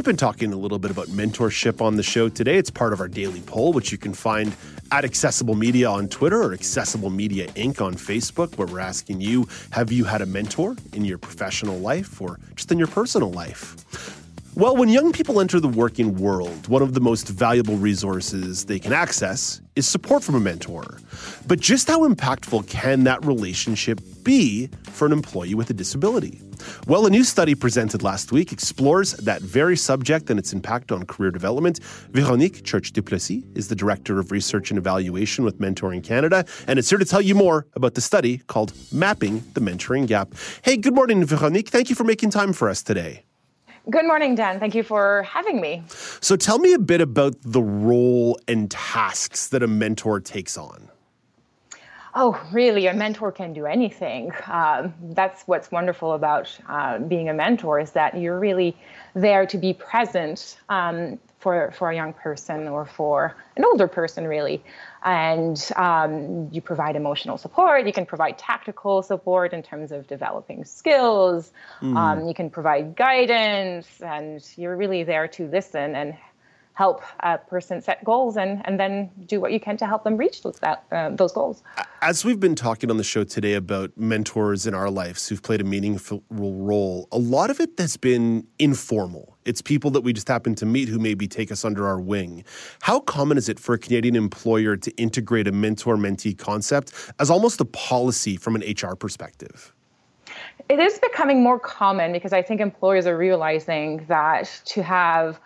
We've been talking a little bit about mentorship on the show today. It's part of our daily poll, which you can find at Accessible Media on Twitter or Accessible Media Inc. on Facebook, where we're asking you have you had a mentor in your professional life or just in your personal life? Well, when young people enter the working world, one of the most valuable resources they can access is support from a mentor. But just how impactful can that relationship be for an employee with a disability? Well, a new study presented last week explores that very subject and its impact on career development. Veronique Church Duplessis is the Director of Research and Evaluation with Mentoring Canada, and it's here to tell you more about the study called Mapping the Mentoring Gap. Hey, good morning, Veronique. Thank you for making time for us today. Good morning, Dan. Thank you for having me. So, tell me a bit about the role and tasks that a mentor takes on. Oh, really? A mentor can do anything. Um, that's what's wonderful about uh, being a mentor is that you're really there to be present um, for for a young person or for an older person, really. And um, you provide emotional support. You can provide tactical support in terms of developing skills. Mm. you can provide guidance, and you're really there to listen and help a person set goals and, and then do what you can to help them reach those, that, uh, those goals. As we've been talking on the show today about mentors in our lives who've played a meaningful role, a lot of it has been informal. It's people that we just happen to meet who maybe take us under our wing. How common is it for a Canadian employer to integrate a mentor mentee concept as almost a policy from an HR perspective? It is becoming more common because I think employers are realizing that to have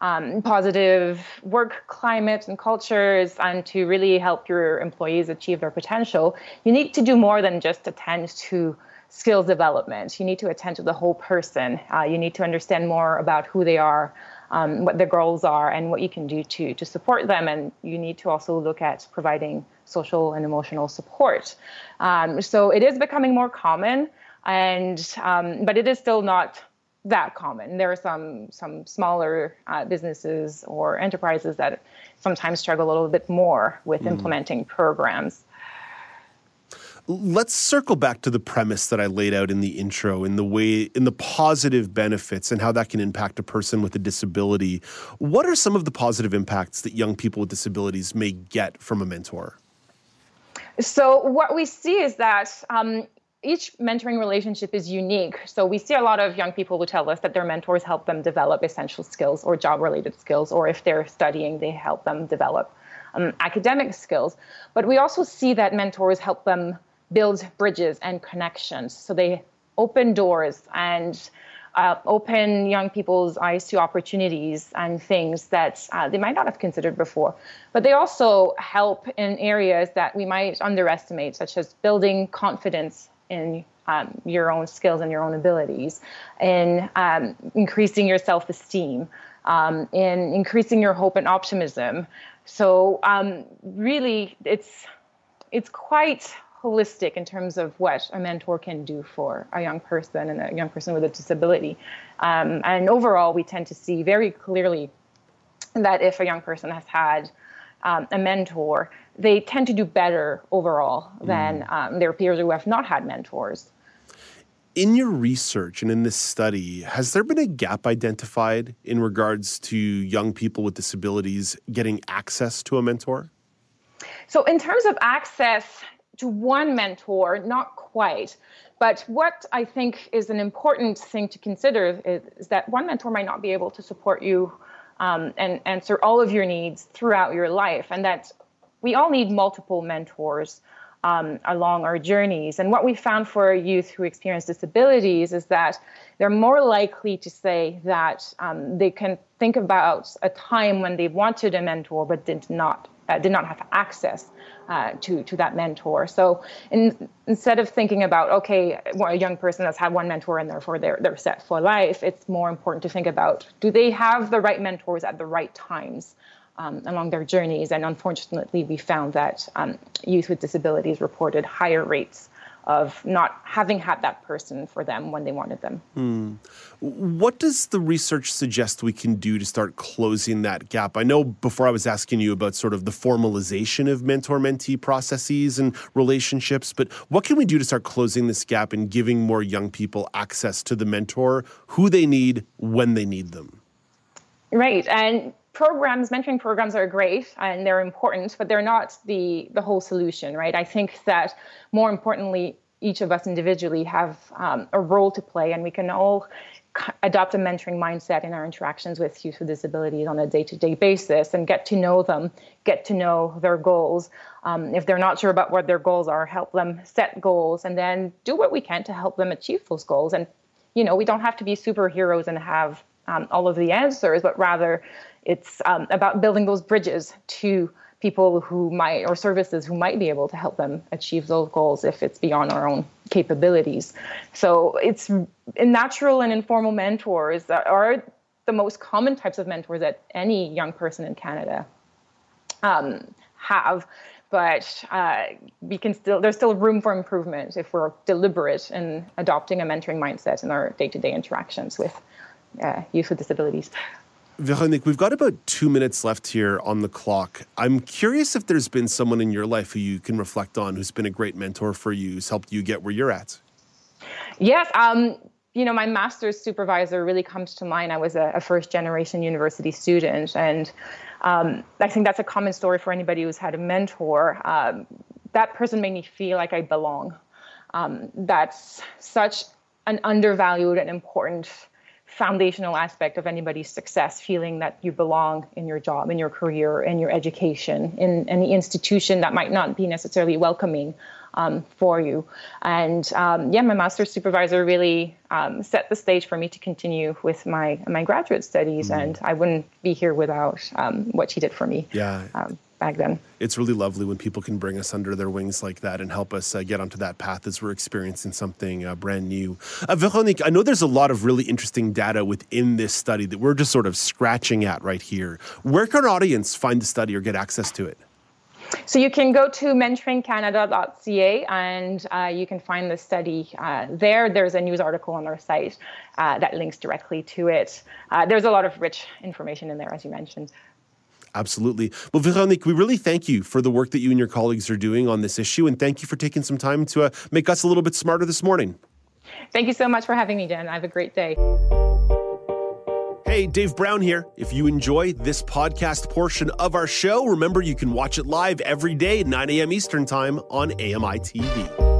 um, positive work climates and cultures and to really help your employees achieve their potential, you need to do more than just attend to skills development. You need to attend to the whole person. Uh, you need to understand more about who they are, um, what their goals are, and what you can do to, to support them. And you need to also look at providing social and emotional support. Um, so it is becoming more common, and um, but it is still not that common. There are some some smaller uh, businesses or enterprises that sometimes struggle a little bit more with mm. implementing programs. Let's circle back to the premise that I laid out in the intro in the way in the positive benefits and how that can impact a person with a disability. What are some of the positive impacts that young people with disabilities may get from a mentor? So what we see is that um, each mentoring relationship is unique. So we see a lot of young people who tell us that their mentors help them develop essential skills or job related skills, or if they're studying, they help them develop um, academic skills. But we also see that mentors help them build bridges and connections. So they open doors and uh, open young people's eyes to opportunities and things that uh, they might not have considered before. But they also help in areas that we might underestimate, such as building confidence in um, your own skills and your own abilities, in um, increasing your self esteem, um, in increasing your hope and optimism. So, um, really, it's, it's quite holistic in terms of what a mentor can do for a young person and a young person with a disability. Um, and overall, we tend to see very clearly that if a young person has had um, a mentor, they tend to do better overall than mm. um, their peers who have not had mentors. In your research and in this study, has there been a gap identified in regards to young people with disabilities getting access to a mentor? So, in terms of access to one mentor, not quite. But what I think is an important thing to consider is, is that one mentor might not be able to support you um, and answer all of your needs throughout your life, and that we all need multiple mentors um, along our journeys. And what we found for youth who experience disabilities is that they're more likely to say that um, they can think about a time when they wanted a mentor but did not uh, did not have access uh, to to that mentor. So in, instead of thinking about okay, well, a young person has had one mentor and therefore they're they're set for life, it's more important to think about do they have the right mentors at the right times. Um, along their journeys, and unfortunately, we found that um, youth with disabilities reported higher rates of not having had that person for them when they wanted them. Mm. What does the research suggest we can do to start closing that gap? I know before I was asking you about sort of the formalization of mentor mentee processes and relationships, but what can we do to start closing this gap and giving more young people access to the mentor who they need when they need them? Right. And programs mentoring programs are great and they're important but they're not the the whole solution right? I think that more importantly each of us individually have um, a role to play and we can all adopt a mentoring mindset in our interactions with youth with disabilities on a day-to-day basis and get to know them get to know their goals. Um, if they're not sure about what their goals are help them set goals and then do what we can to help them achieve those goals. And you know we don't have to be superheroes and have um, all of the answers but rather it's um, about building those bridges to people who might or services who might be able to help them achieve those goals if it's beyond our own capabilities. So it's natural and informal mentors that are the most common types of mentors that any young person in Canada um, have. But uh, we can still there's still room for improvement if we're deliberate in adopting a mentoring mindset in our day-to-day interactions with uh, youth with disabilities. Veronique, we've got about two minutes left here on the clock. I'm curious if there's been someone in your life who you can reflect on who's been a great mentor for you, who's helped you get where you're at. Yes. Um, you know, my master's supervisor really comes to mind. I was a, a first generation university student, and um, I think that's a common story for anybody who's had a mentor. Um, that person made me feel like I belong. Um, that's such an undervalued and important foundational aspect of anybody's success feeling that you belong in your job in your career in your education in any institution that might not be necessarily welcoming um, for you. And um, yeah my master's supervisor really um, set the stage for me to continue with my my graduate studies mm-hmm. and i wouldn't be here without um, what she did for me. Yeah. Um, back then. It's really lovely when people can bring us under their wings like that and help us uh, get onto that path as we're experiencing something uh, brand new. Uh, Veronique, I know there's a lot of really interesting data within this study that we're just sort of scratching at right here. Where can our audience find the study or get access to it? So you can go to mentoringcanada.ca and uh, you can find the study uh, there. There's a news article on our site uh, that links directly to it. Uh, there's a lot of rich information in there, as you mentioned. Absolutely. Well, Veronique, we really thank you for the work that you and your colleagues are doing on this issue, and thank you for taking some time to uh, make us a little bit smarter this morning. Thank you so much for having me, Dan. Have a great day. Hey, Dave Brown here. If you enjoy this podcast portion of our show, remember you can watch it live every day at 9 a.m. Eastern Time on AMI TV.